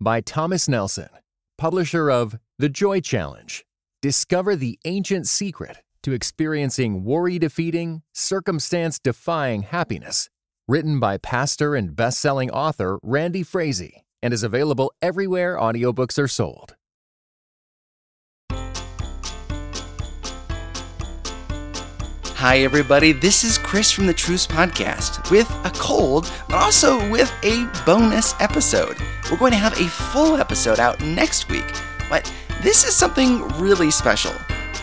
by Thomas Nelson, publisher of The Joy Challenge. Discover the ancient secret to experiencing worry defeating, circumstance defying happiness. Written by pastor and best selling author Randy Frazee and is available everywhere audiobooks are sold. Hi, everybody. This is Chris from the Truce Podcast with a cold, but also with a bonus episode. We're going to have a full episode out next week, but this is something really special.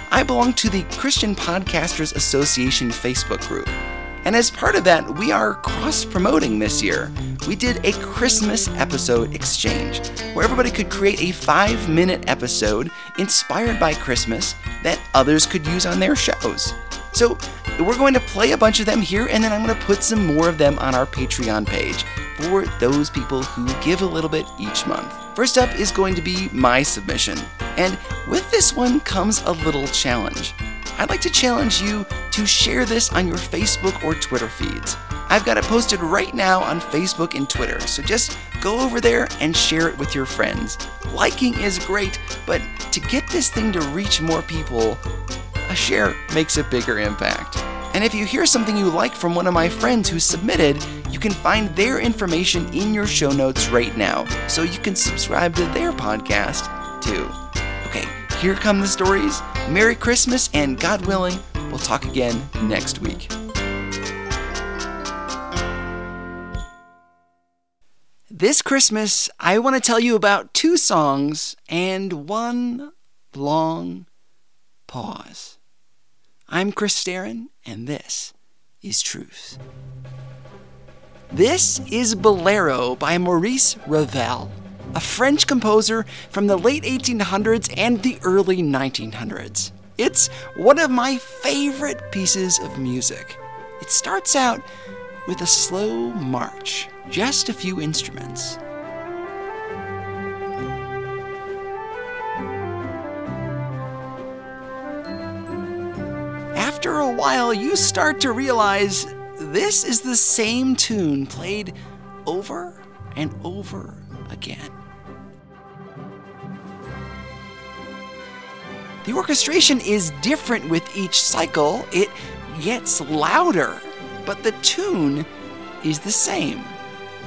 I belong to the Christian Podcasters Association Facebook group, and as part of that, we are cross promoting this year. We did a Christmas episode exchange where everybody could create a five minute episode inspired by Christmas that others could use on their shows. So we're going to play a bunch of them here, and then I'm going to put some more of them on our Patreon page for those people who give a little bit each month. First up is going to be my submission, and with this one comes a little challenge. I'd like to challenge you to share this on your Facebook or Twitter feeds. I've got it posted right now on Facebook and Twitter, so just go over there and share it with your friends. Liking is great, but to get this thing to reach more people, a share makes a bigger impact. And if you hear something you like from one of my friends who submitted, you can find their information in your show notes right now, so you can subscribe to their podcast too. Okay, here come the stories. Merry Christmas, and God willing, we'll talk again next week. This Christmas, I want to tell you about two songs and one long pause. I'm Chris Staron, and this is Truce. This is Bolero by Maurice Ravel, a French composer from the late 1800s and the early 1900s. It's one of my favorite pieces of music. It starts out with a slow march, just a few instruments. After a while, you start to realize this is the same tune played over and over again. The orchestration is different with each cycle, it gets louder, but the tune is the same.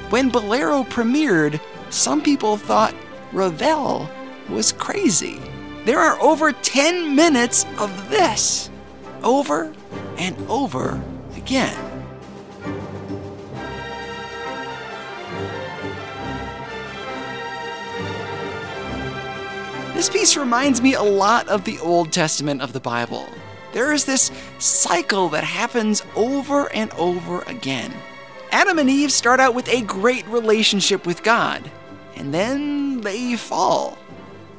When Bolero premiered, some people thought Ravel was crazy. There are over 10 minutes of this over and over again. This piece reminds me a lot of the Old Testament of the Bible. There is this cycle that happens over and over again. Adam and Eve start out with a great relationship with God, and then they fall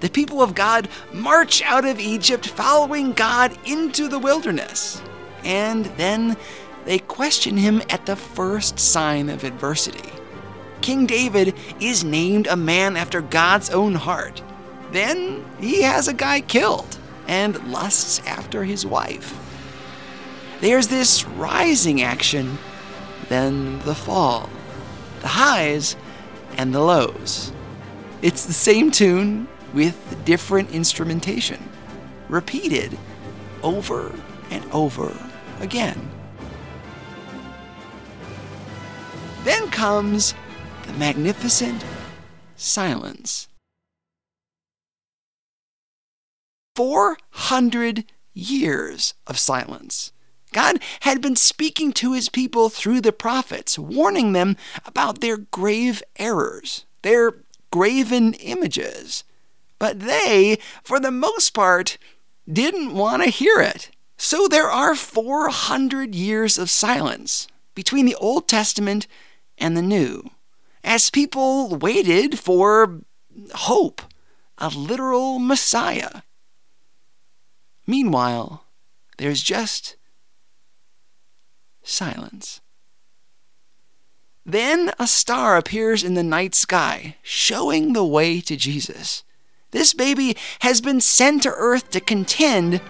the people of God march out of Egypt following God into the wilderness. And then they question him at the first sign of adversity. King David is named a man after God's own heart. Then he has a guy killed and lusts after his wife. There's this rising action, then the fall, the highs and the lows. It's the same tune, with different instrumentation, repeated over and over again. Then comes the magnificent silence. 400 years of silence. God had been speaking to his people through the prophets, warning them about their grave errors, their graven images, but they, for the most part, didn't want to hear it. So there are 400 years of silence between the Old Testament and the New, as people waited for hope, a literal Messiah. Meanwhile, there's just silence. Then a star appears in the night sky, showing the way to Jesus. This baby has been sent to earth to contend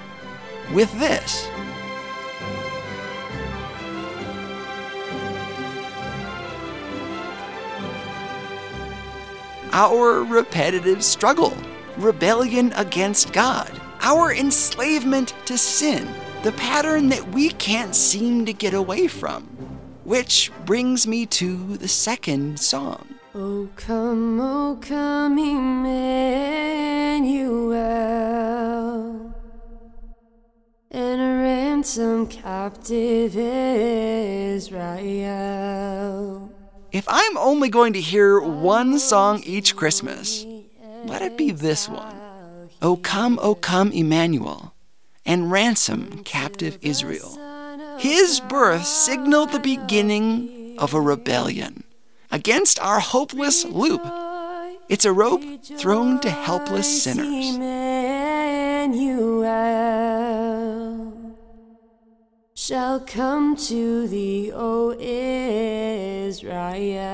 with this. Our repetitive struggle, rebellion against God, our enslavement to sin, the pattern that we can't seem to get away from. Which brings me to the second song. Oh, come, oh, come, Emmanuel, and ransom captive Israel. If I'm only going to hear one song each Christmas, let it be this one. O come, O come, Emmanuel, and ransom captive Israel. His birth signaled the beginning of a rebellion against our hopeless loop. It's a rope thrown to helpless sinners. Emmanuel shall come to thee, O Israel.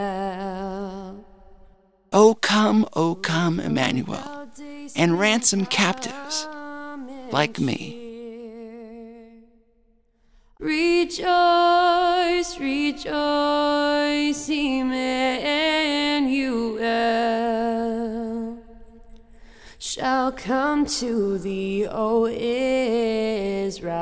O come, O come, Emmanuel, and ransom captives like me. Rejoice, rejoice, Emmanuel shall come to thee, O Israel.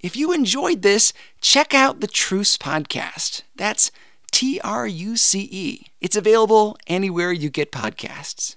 If you enjoyed this, check out the Truce podcast. That's T R U C E. It's available anywhere you get podcasts.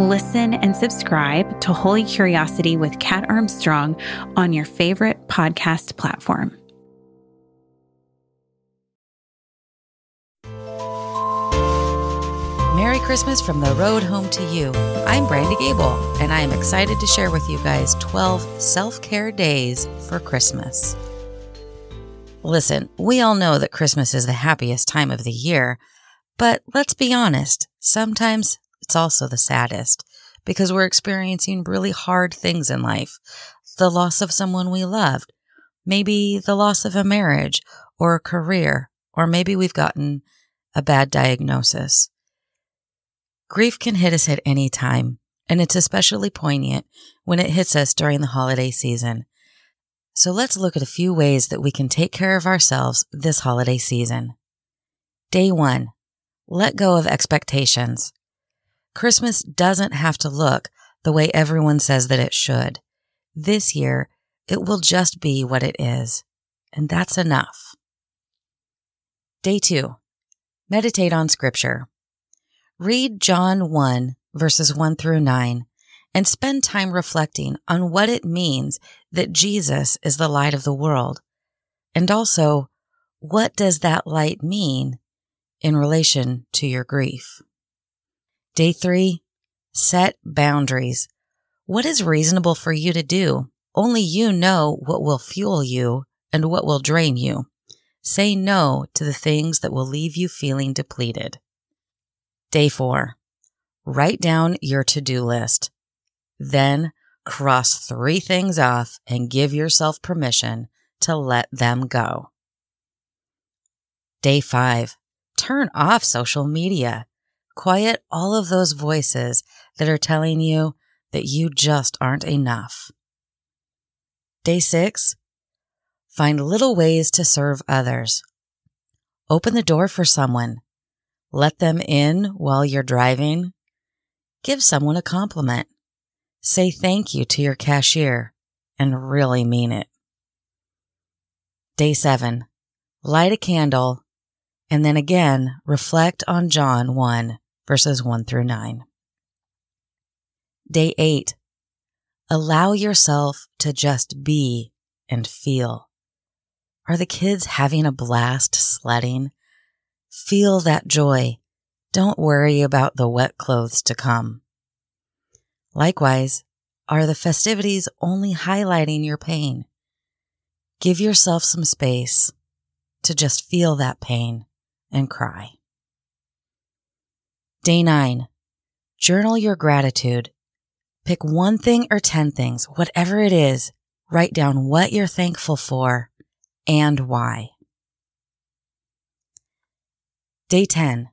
Listen and subscribe to Holy Curiosity with Kat Armstrong on your favorite podcast platform. Merry Christmas from the road home to you. I'm Brandy Goebel, and I am excited to share with you guys 12 self care days for Christmas. Listen, we all know that Christmas is the happiest time of the year, but let's be honest, sometimes it's also the saddest because we're experiencing really hard things in life. The loss of someone we loved, maybe the loss of a marriage or a career, or maybe we've gotten a bad diagnosis. Grief can hit us at any time, and it's especially poignant when it hits us during the holiday season. So let's look at a few ways that we can take care of ourselves this holiday season. Day one, let go of expectations. Christmas doesn't have to look the way everyone says that it should. This year, it will just be what it is. And that's enough. Day two, meditate on scripture. Read John 1 verses 1 through 9 and spend time reflecting on what it means that Jesus is the light of the world. And also, what does that light mean in relation to your grief? Day three, set boundaries. What is reasonable for you to do? Only you know what will fuel you and what will drain you. Say no to the things that will leave you feeling depleted. Day four, write down your to-do list. Then cross three things off and give yourself permission to let them go. Day five, turn off social media. Quiet all of those voices that are telling you that you just aren't enough. Day six, Find little ways to serve others. Open the door for someone. Let them in while you're driving. Give someone a compliment. Say thank you to your cashier and really mean it. Day seven. Light a candle and then again reflect on John 1 verses 1 through 9. Day eight. Allow yourself to just be and feel. Are the kids having a blast sledding? Feel that joy. Don't worry about the wet clothes to come. Likewise, are the festivities only highlighting your pain? Give yourself some space to just feel that pain and cry. Day nine, journal your gratitude. Pick one thing or 10 things, whatever it is, write down what you're thankful for and why. Day 10,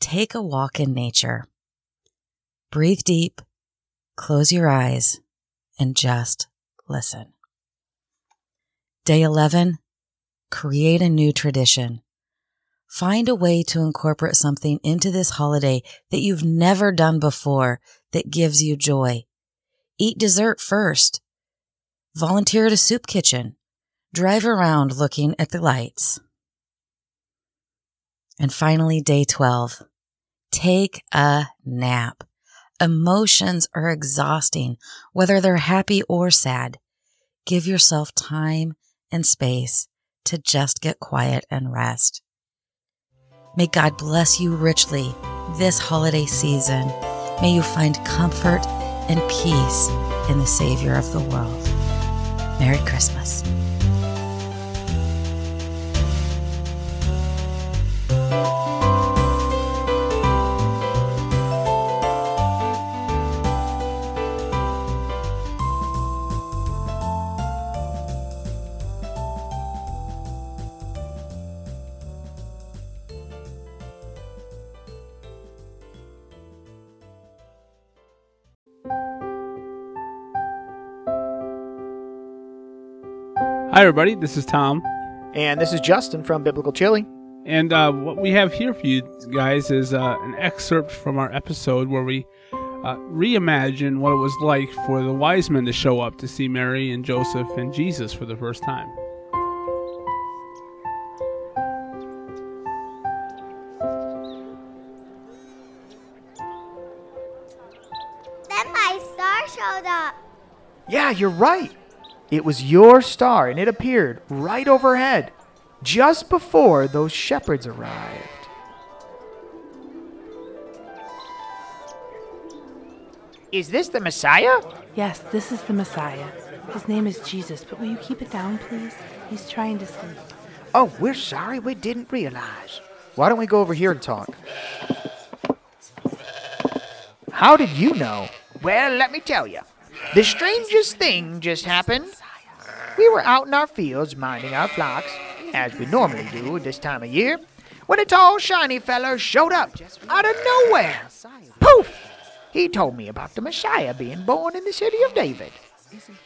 take a walk in nature. Breathe deep, close your eyes, and just listen. Day 11, create a new tradition. Find a way to incorporate something into this holiday that you've never done before that gives you joy. Eat dessert first. Volunteer at a soup kitchen. Drive around looking at the lights. And finally, day 12. Take a nap. Emotions are exhausting, whether they're happy or sad. Give yourself time and space to just get quiet and rest. May God bless you richly this holiday season. May you find comfort and peace in the Savior of the world. Merry Christmas. Hi, everybody. This is Tom. And this is Justin from Biblical Chili. And uh, what we have here for you guys is uh, an excerpt from our episode where we uh, reimagine what it was like for the wise men to show up to see Mary and Joseph and Jesus for the first time. Then my star showed up. Yeah, you're right. It was your star, and it appeared right overhead, just before those shepherds arrived. Is this the Messiah? Yes, this is the Messiah. His name is Jesus, but will you keep it down, please? He's trying to sleep. Oh, we're sorry we didn't realize. Why don't we go over here and talk? How did you know? Well, let me tell you. The strangest thing just happened. We were out in our fields minding our flocks, as we normally do at this time of year, when a tall, shiny feller showed up out of nowhere. Poof! He told me about the Messiah being born in the city of David.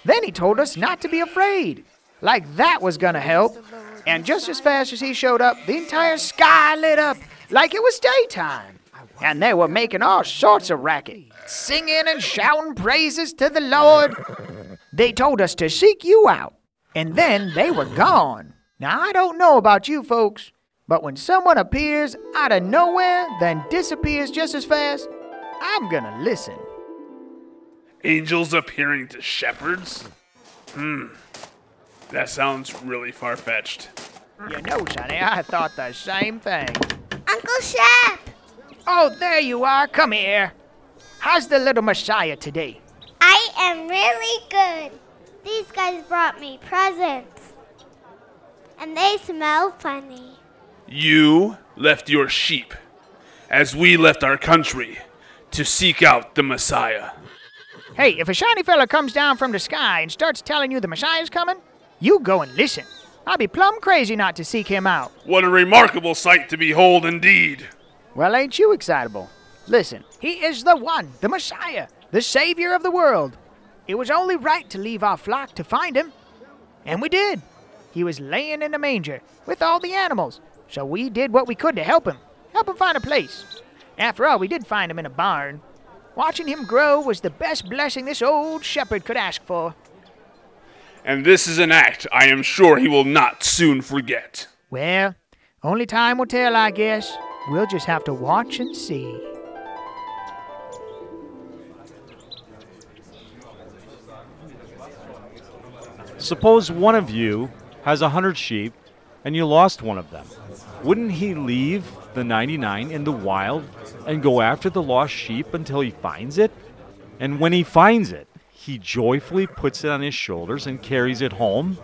Then he told us not to be afraid, like that was gonna help. And just as fast as he showed up, the entire sky lit up like it was daytime. And they were making all sorts of racket, singing and shouting praises to the Lord. They told us to seek you out, and then they were gone. Now, I don't know about you folks, but when someone appears out of nowhere, then disappears just as fast, I'm gonna listen. Angels appearing to shepherds? Hmm. That sounds really far fetched. You know, Sonny, I thought the same thing. Uncle Shep! Oh, there you are. Come here. How's the little Messiah today? I am really good. These guys brought me presents. And they smell funny. You left your sheep, as we left our country, to seek out the Messiah. Hey, if a shiny fella comes down from the sky and starts telling you the Messiah's coming, you go and listen. I'd be plumb crazy not to seek him out. What a remarkable sight to behold indeed. Well, ain't you excitable? Listen, he is the one, the Messiah, the Savior of the world. It was only right to leave our flock to find him. And we did. he was laying in the manger with all the animals. So we did what we could to help him, help him find a place. After all, we did find him in a barn. Watching him grow was the best blessing this old shepherd could ask for. And this is an act I am sure he will not soon forget. Well, only time will tell, I guess. We'll just have to watch and see. Suppose one of you has a hundred sheep and you lost one of them. Wouldn't he leave the 99 in the wild and go after the lost sheep until he finds it? And when he finds it, he joyfully puts it on his shoulders and carries it home.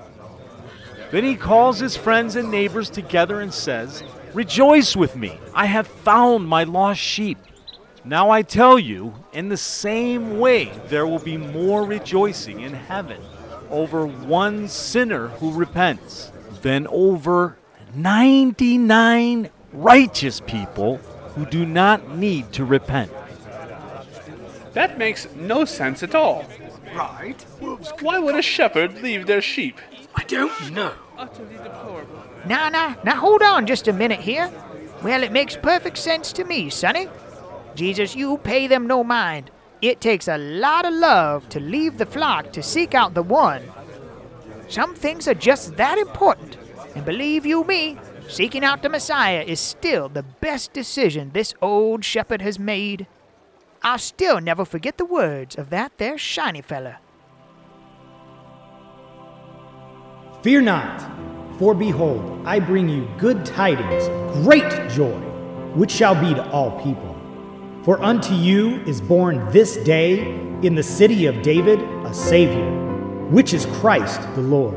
Then he calls his friends and neighbors together and says, Rejoice with me, I have found my lost sheep. Now I tell you, in the same way, there will be more rejoicing in heaven over one sinner who repents than over 99 righteous people who do not need to repent. That makes no sense at all. Right? Why would a shepherd leave their sheep? I don't know. Utterly deplorable. Now, now, now hold on just a minute here. Well, it makes perfect sense to me, Sonny. Jesus, you pay them no mind. It takes a lot of love to leave the flock to seek out the one. Some things are just that important. And believe you me, seeking out the Messiah is still the best decision this old shepherd has made. I'll still never forget the words of that there shiny fella. Fear not, for behold, I bring you good tidings, great joy, which shall be to all people. For unto you is born this day in the city of David a Savior, which is Christ the Lord.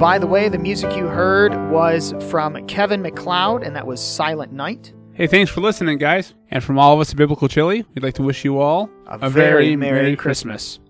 By the way, the music you heard was from Kevin MacLeod, and that was Silent Night. Hey, thanks for listening, guys. And from all of us at Biblical Chili, we'd like to wish you all A very Merry Christmas.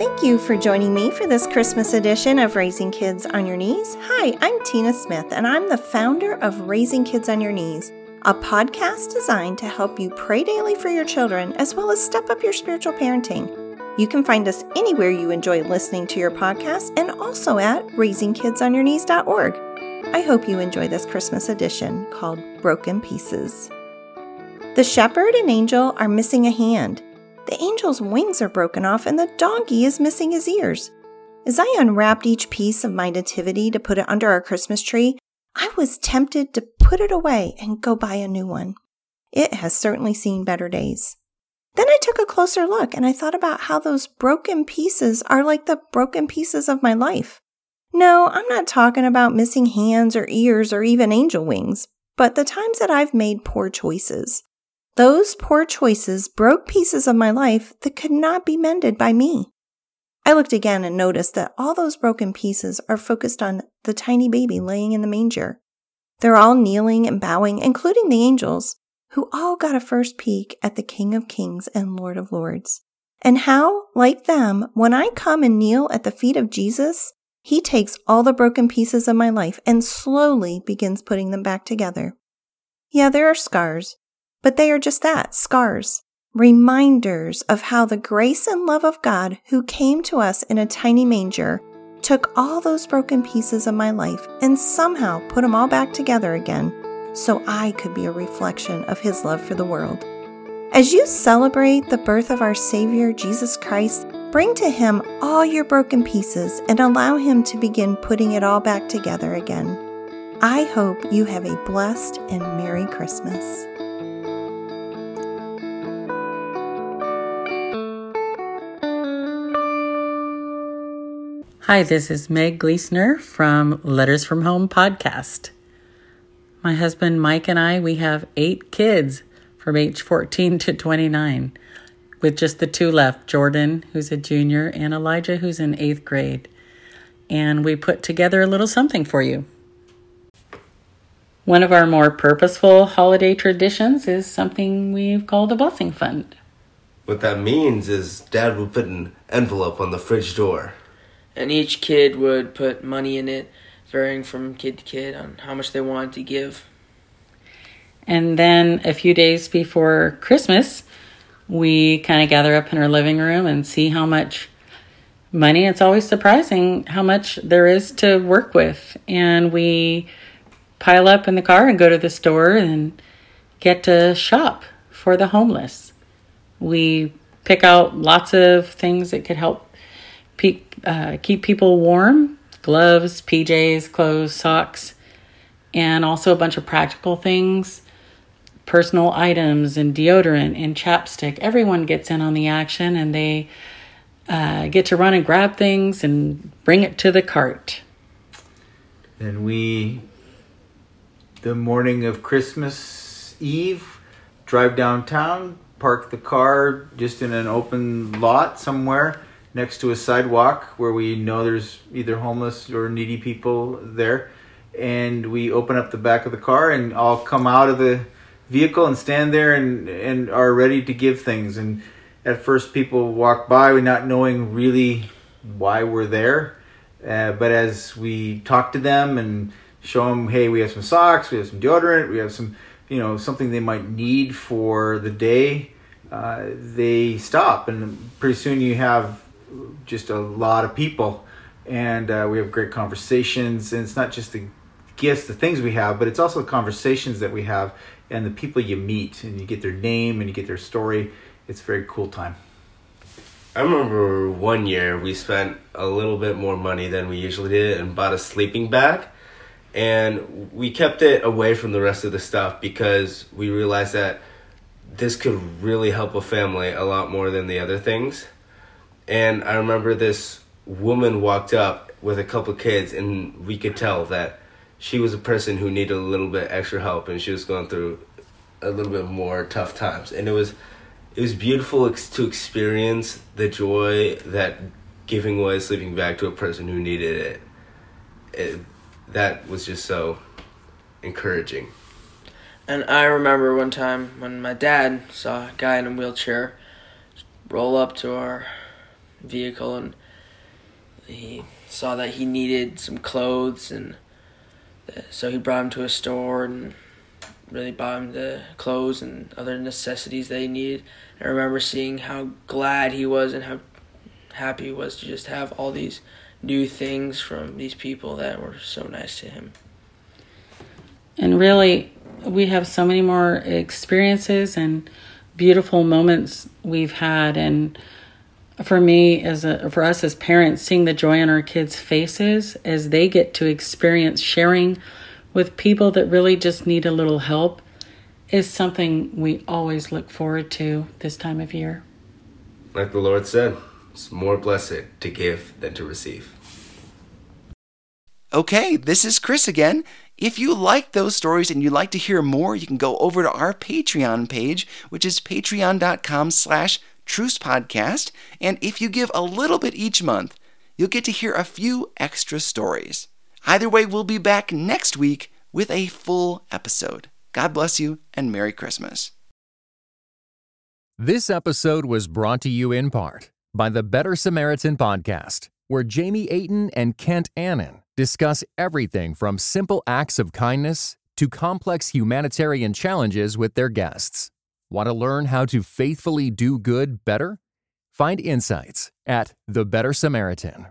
Thank you for joining me for this Christmas edition of Raising Kids on Your Knees. Hi, I'm Tina Smith, and I'm the founder of Raising Kids on Your Knees, a podcast designed to help you pray daily for your children as well as step up your spiritual parenting. You can find us anywhere you enjoy listening to your podcast and also at raisingkidsonyourknees.org. I hope you enjoy this Christmas edition called Broken Pieces. The shepherd and angel are missing a hand. The angel's wings are broken off, and the donkey is missing his ears. As I unwrapped each piece of my nativity to put it under our Christmas tree, I was tempted to put it away and go buy a new one. It has certainly seen better days. Then I took a closer look and I thought about how those broken pieces are like the broken pieces of my life. No, I'm not talking about missing hands or ears or even angel wings, but the times that I've made poor choices. Those poor choices broke pieces of my life that could not be mended by me. I looked again and noticed that all those broken pieces are focused on the tiny baby laying in the manger. They're all kneeling and bowing, including the angels, who all got a first peek at the King of Kings and Lord of Lords. And how, like them, when I come and kneel at the feet of Jesus, he takes all the broken pieces of my life and slowly begins putting them back together. Yeah, there are scars, but they are just that scars, reminders of how the grace and love of God, who came to us in a tiny manger, took all those broken pieces of my life and somehow put them all back together again so I could be a reflection of His love for the world. As you celebrate the birth of our Savior, Jesus Christ, bring to Him all your broken pieces and allow Him to begin putting it all back together again. I hope you have a blessed and Merry Christmas. Hi, this is Meg Glesener from Letters from Home podcast. My husband Mike and I, we have eight kids from age 14 to 29, with just the two left Jordan, who's a junior, and Elijah, who's in eighth grade. And we put together a little something for you. One of our more purposeful holiday traditions is something we've called a blessing fund. What that means is Dad will put an envelope on the fridge door. And each kid would put money in it varying from kid to kid on how much they wanted to give. And then a few days before Christmas, we kind of gather up in our living room and see how much money. It's always surprising how much there is to work with. And we pile up in the car and go to the store and get to shop for the homeless. We pick out lots of things that could help pe- uh, keep people warm gloves, PJs, clothes, socks, and also a bunch of practical things personal items and deodorant and chapstick. Everyone gets in on the action and they uh, get to run and grab things and bring it to the cart. Then we, the morning of Christmas Eve, drive downtown, park the car just in an open lot somewhere next to a sidewalk where we know there's either homeless or needy people there. And we open up the back of the car and all come out of the vehicle and stand there and, and are ready to give things. And at first, people walk by, not knowing really why we're there. Uh, but as we talk to them and show them, hey, we have some socks, we have some deodorant, we have some, you know, something they might need for the day, uh, they stop. And pretty soon you have just a lot of people. And uh, we have great conversations. And it's not just the gifts, the things we have, but it's also the conversations that we have and the people you meet and you get their name and you get their story. It's a very cool time. I remember one year we spent a little bit more money than we usually did and bought a sleeping bag. And we kept it away from the rest of the stuff because we realized that this could really help a family a lot more than the other things. And I remember this woman walked up with a couple kids, and we could tell that she was a person who needed a little bit extra help and she was going through a little bit more tough times. And it was it was beautiful to experience the joy that giving away sleeping bag to a person who needed it, it that was just so encouraging. And i remember one time when my dad saw a guy in a wheelchair roll up to our vehicle and he saw that he needed some clothes and so he brought him to a store and really bought him the clothes and other necessities that he needed. I remember seeing how glad he was and how happy he was to just have all these new things from these people that were so nice to him. And really, we have so many more experiences and beautiful moments we've had and for me as a for us as parents seeing the joy on our kids faces as they get to experience sharing with people that really just need a little help is something we always look forward to this time of year like the lord said it's more blessed to give than to receive Okay, this is Chris again. If you like those stories and you'd like to hear more, you can go over to our Patreon page, which is patreon.com slash Truce Podcast, and if you give a little bit each month, you'll get to hear a few extra stories. Either way, we'll be back next week with a full episode. God bless you and Merry Christmas. This episode was brought to you in part by the Better Samaritan Podcast, where Jamie Aten and Kent Annan discuss everything from simple acts of kindness to complex humanitarian challenges with their guests. Want to learn how to faithfully do good better? Find insights at The Better Samaritan.